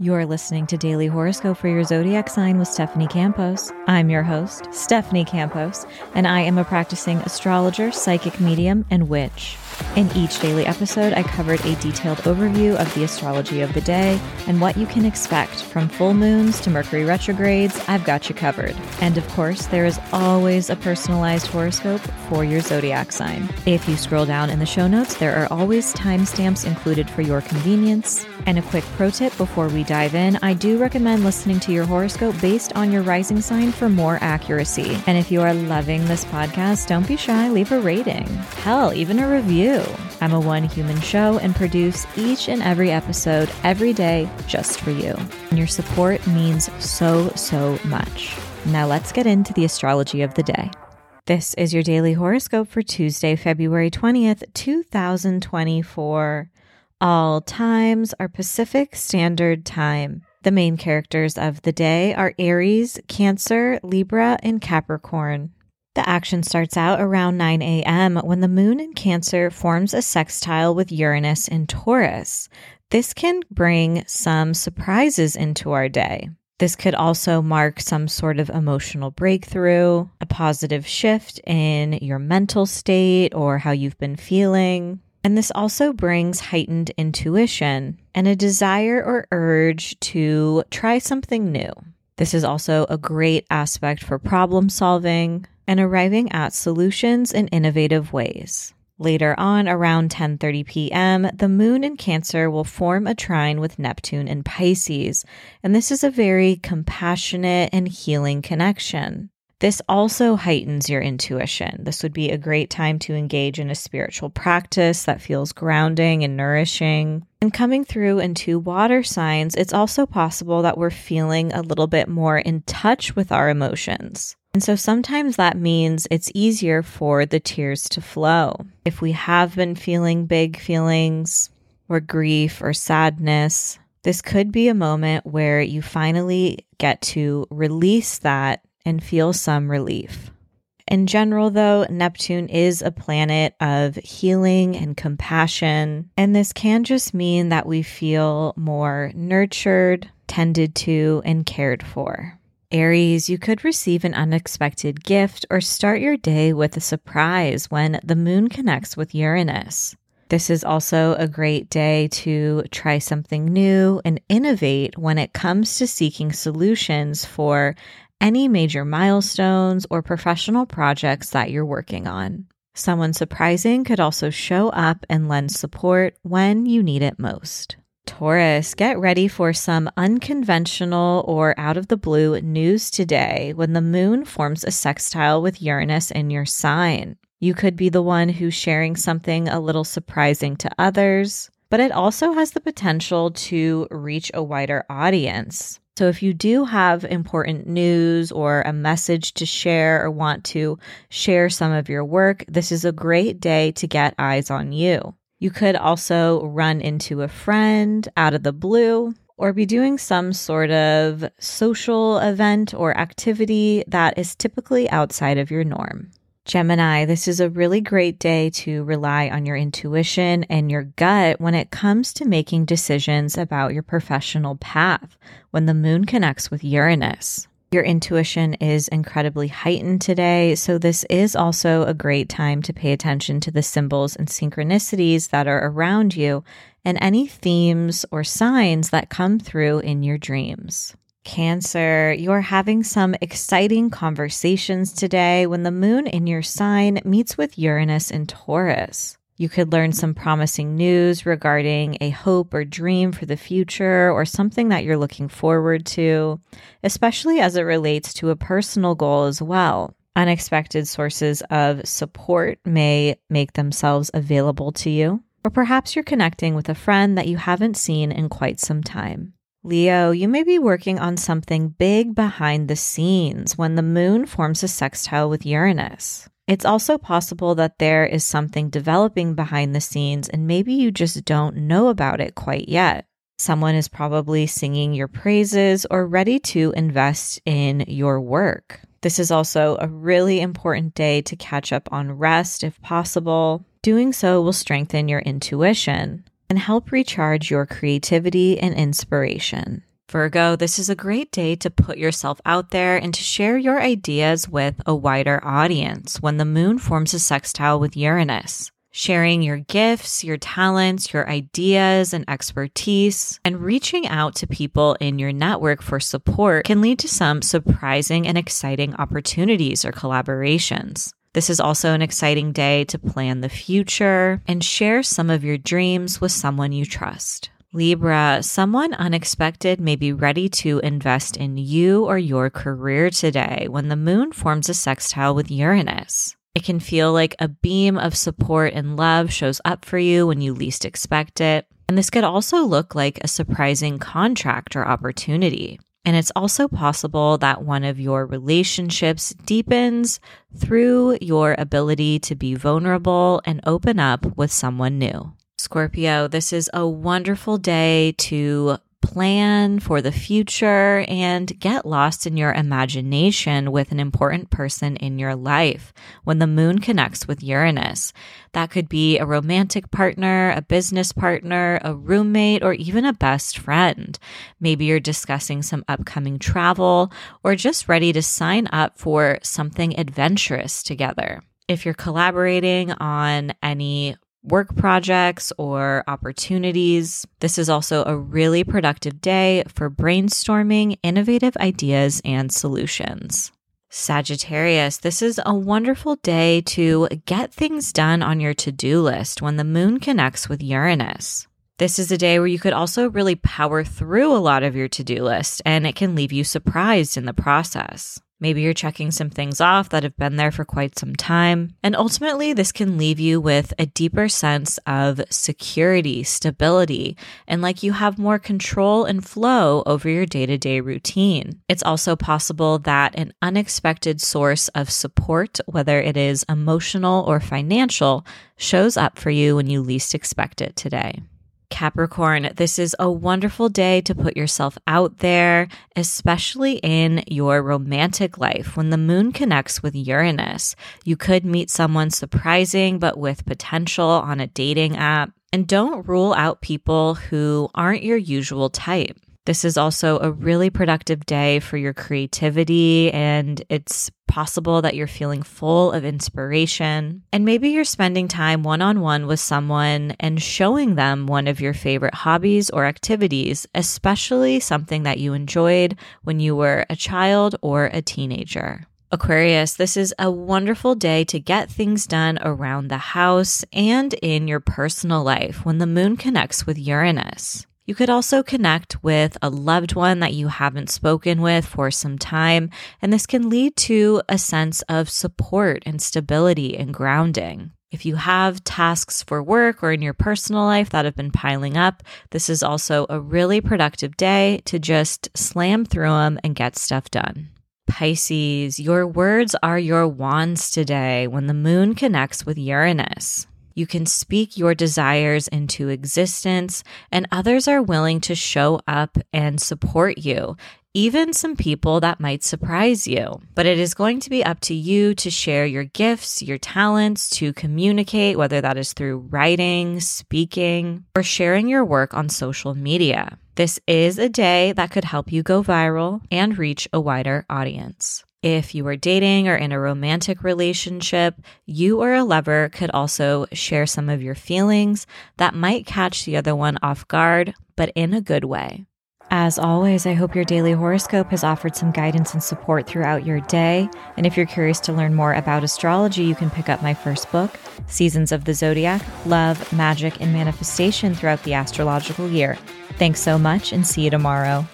You're listening to Daily Horoscope for your zodiac sign with Stephanie Campos. I'm your host, Stephanie Campos, and I am a practicing astrologer, psychic medium, and witch. In each daily episode, I covered a detailed overview of the astrology of the day and what you can expect from full moons to Mercury retrogrades. I've got you covered. And of course, there is always a personalized horoscope for your zodiac sign. If you scroll down in the show notes, there are always timestamps included for your convenience. And a quick pro tip before we dive in I do recommend listening to your horoscope based on your rising sign for more accuracy. And if you are loving this podcast, don't be shy, leave a rating. Hell, even a review. I'm a one human show and produce each and every episode every day just for you. And your support means so, so much. Now let's get into the astrology of the day. This is your daily horoscope for Tuesday, February 20th, 2024. All times are Pacific Standard Time. The main characters of the day are Aries, Cancer, Libra, and Capricorn. The action starts out around 9 a.m. when the moon in Cancer forms a sextile with Uranus in Taurus. This can bring some surprises into our day. This could also mark some sort of emotional breakthrough, a positive shift in your mental state or how you've been feeling. And this also brings heightened intuition and a desire or urge to try something new. This is also a great aspect for problem solving and arriving at solutions in innovative ways. Later on, around 10:30 p.m., the moon in Cancer will form a trine with Neptune in Pisces, and this is a very compassionate and healing connection. This also heightens your intuition. This would be a great time to engage in a spiritual practice that feels grounding and nourishing. And coming through into water signs, it's also possible that we're feeling a little bit more in touch with our emotions. And so sometimes that means it's easier for the tears to flow. If we have been feeling big feelings or grief or sadness, this could be a moment where you finally get to release that and feel some relief. In general, though, Neptune is a planet of healing and compassion, and this can just mean that we feel more nurtured, tended to, and cared for. Aries, you could receive an unexpected gift or start your day with a surprise when the moon connects with Uranus. This is also a great day to try something new and innovate when it comes to seeking solutions for any major milestones or professional projects that you're working on. Someone surprising could also show up and lend support when you need it most. Taurus, get ready for some unconventional or out of the blue news today when the moon forms a sextile with Uranus in your sign. You could be the one who's sharing something a little surprising to others, but it also has the potential to reach a wider audience. So, if you do have important news or a message to share or want to share some of your work, this is a great day to get eyes on you. You could also run into a friend out of the blue or be doing some sort of social event or activity that is typically outside of your norm. Gemini, this is a really great day to rely on your intuition and your gut when it comes to making decisions about your professional path when the moon connects with Uranus. Your intuition is incredibly heightened today, so this is also a great time to pay attention to the symbols and synchronicities that are around you and any themes or signs that come through in your dreams. Cancer, you're having some exciting conversations today when the moon in your sign meets with Uranus in Taurus. You could learn some promising news regarding a hope or dream for the future or something that you're looking forward to, especially as it relates to a personal goal as well. Unexpected sources of support may make themselves available to you, or perhaps you're connecting with a friend that you haven't seen in quite some time. Leo, you may be working on something big behind the scenes when the moon forms a sextile with Uranus. It's also possible that there is something developing behind the scenes and maybe you just don't know about it quite yet. Someone is probably singing your praises or ready to invest in your work. This is also a really important day to catch up on rest if possible. Doing so will strengthen your intuition and help recharge your creativity and inspiration. Virgo, this is a great day to put yourself out there and to share your ideas with a wider audience when the moon forms a sextile with Uranus. Sharing your gifts, your talents, your ideas, and expertise, and reaching out to people in your network for support can lead to some surprising and exciting opportunities or collaborations. This is also an exciting day to plan the future and share some of your dreams with someone you trust. Libra, someone unexpected may be ready to invest in you or your career today when the moon forms a sextile with Uranus. It can feel like a beam of support and love shows up for you when you least expect it. And this could also look like a surprising contract or opportunity. And it's also possible that one of your relationships deepens through your ability to be vulnerable and open up with someone new. Scorpio, this is a wonderful day to plan for the future and get lost in your imagination with an important person in your life when the moon connects with Uranus. That could be a romantic partner, a business partner, a roommate, or even a best friend. Maybe you're discussing some upcoming travel or just ready to sign up for something adventurous together. If you're collaborating on any work projects or opportunities. This is also a really productive day for brainstorming innovative ideas and solutions. Sagittarius, this is a wonderful day to get things done on your to do list when the moon connects with Uranus. This is a day where you could also really power through a lot of your to do list and it can leave you surprised in the process. Maybe you're checking some things off that have been there for quite some time. And ultimately, this can leave you with a deeper sense of security, stability, and like you have more control and flow over your day to day routine. It's also possible that an unexpected source of support, whether it is emotional or financial, shows up for you when you least expect it today. Capricorn, this is a wonderful day to put yourself out there, especially in your romantic life. When the moon connects with Uranus, you could meet someone surprising but with potential on a dating app. And don't rule out people who aren't your usual type. This is also a really productive day for your creativity, and it's possible that you're feeling full of inspiration. And maybe you're spending time one on one with someone and showing them one of your favorite hobbies or activities, especially something that you enjoyed when you were a child or a teenager. Aquarius, this is a wonderful day to get things done around the house and in your personal life when the moon connects with Uranus. You could also connect with a loved one that you haven't spoken with for some time, and this can lead to a sense of support and stability and grounding. If you have tasks for work or in your personal life that have been piling up, this is also a really productive day to just slam through them and get stuff done. Pisces, your words are your wands today when the moon connects with Uranus. You can speak your desires into existence, and others are willing to show up and support you, even some people that might surprise you. But it is going to be up to you to share your gifts, your talents, to communicate, whether that is through writing, speaking, or sharing your work on social media. This is a day that could help you go viral and reach a wider audience. If you are dating or in a romantic relationship, you or a lover could also share some of your feelings that might catch the other one off guard, but in a good way. As always, I hope your daily horoscope has offered some guidance and support throughout your day. And if you're curious to learn more about astrology, you can pick up my first book, Seasons of the Zodiac Love, Magic, and Manifestation Throughout the Astrological Year. Thanks so much, and see you tomorrow.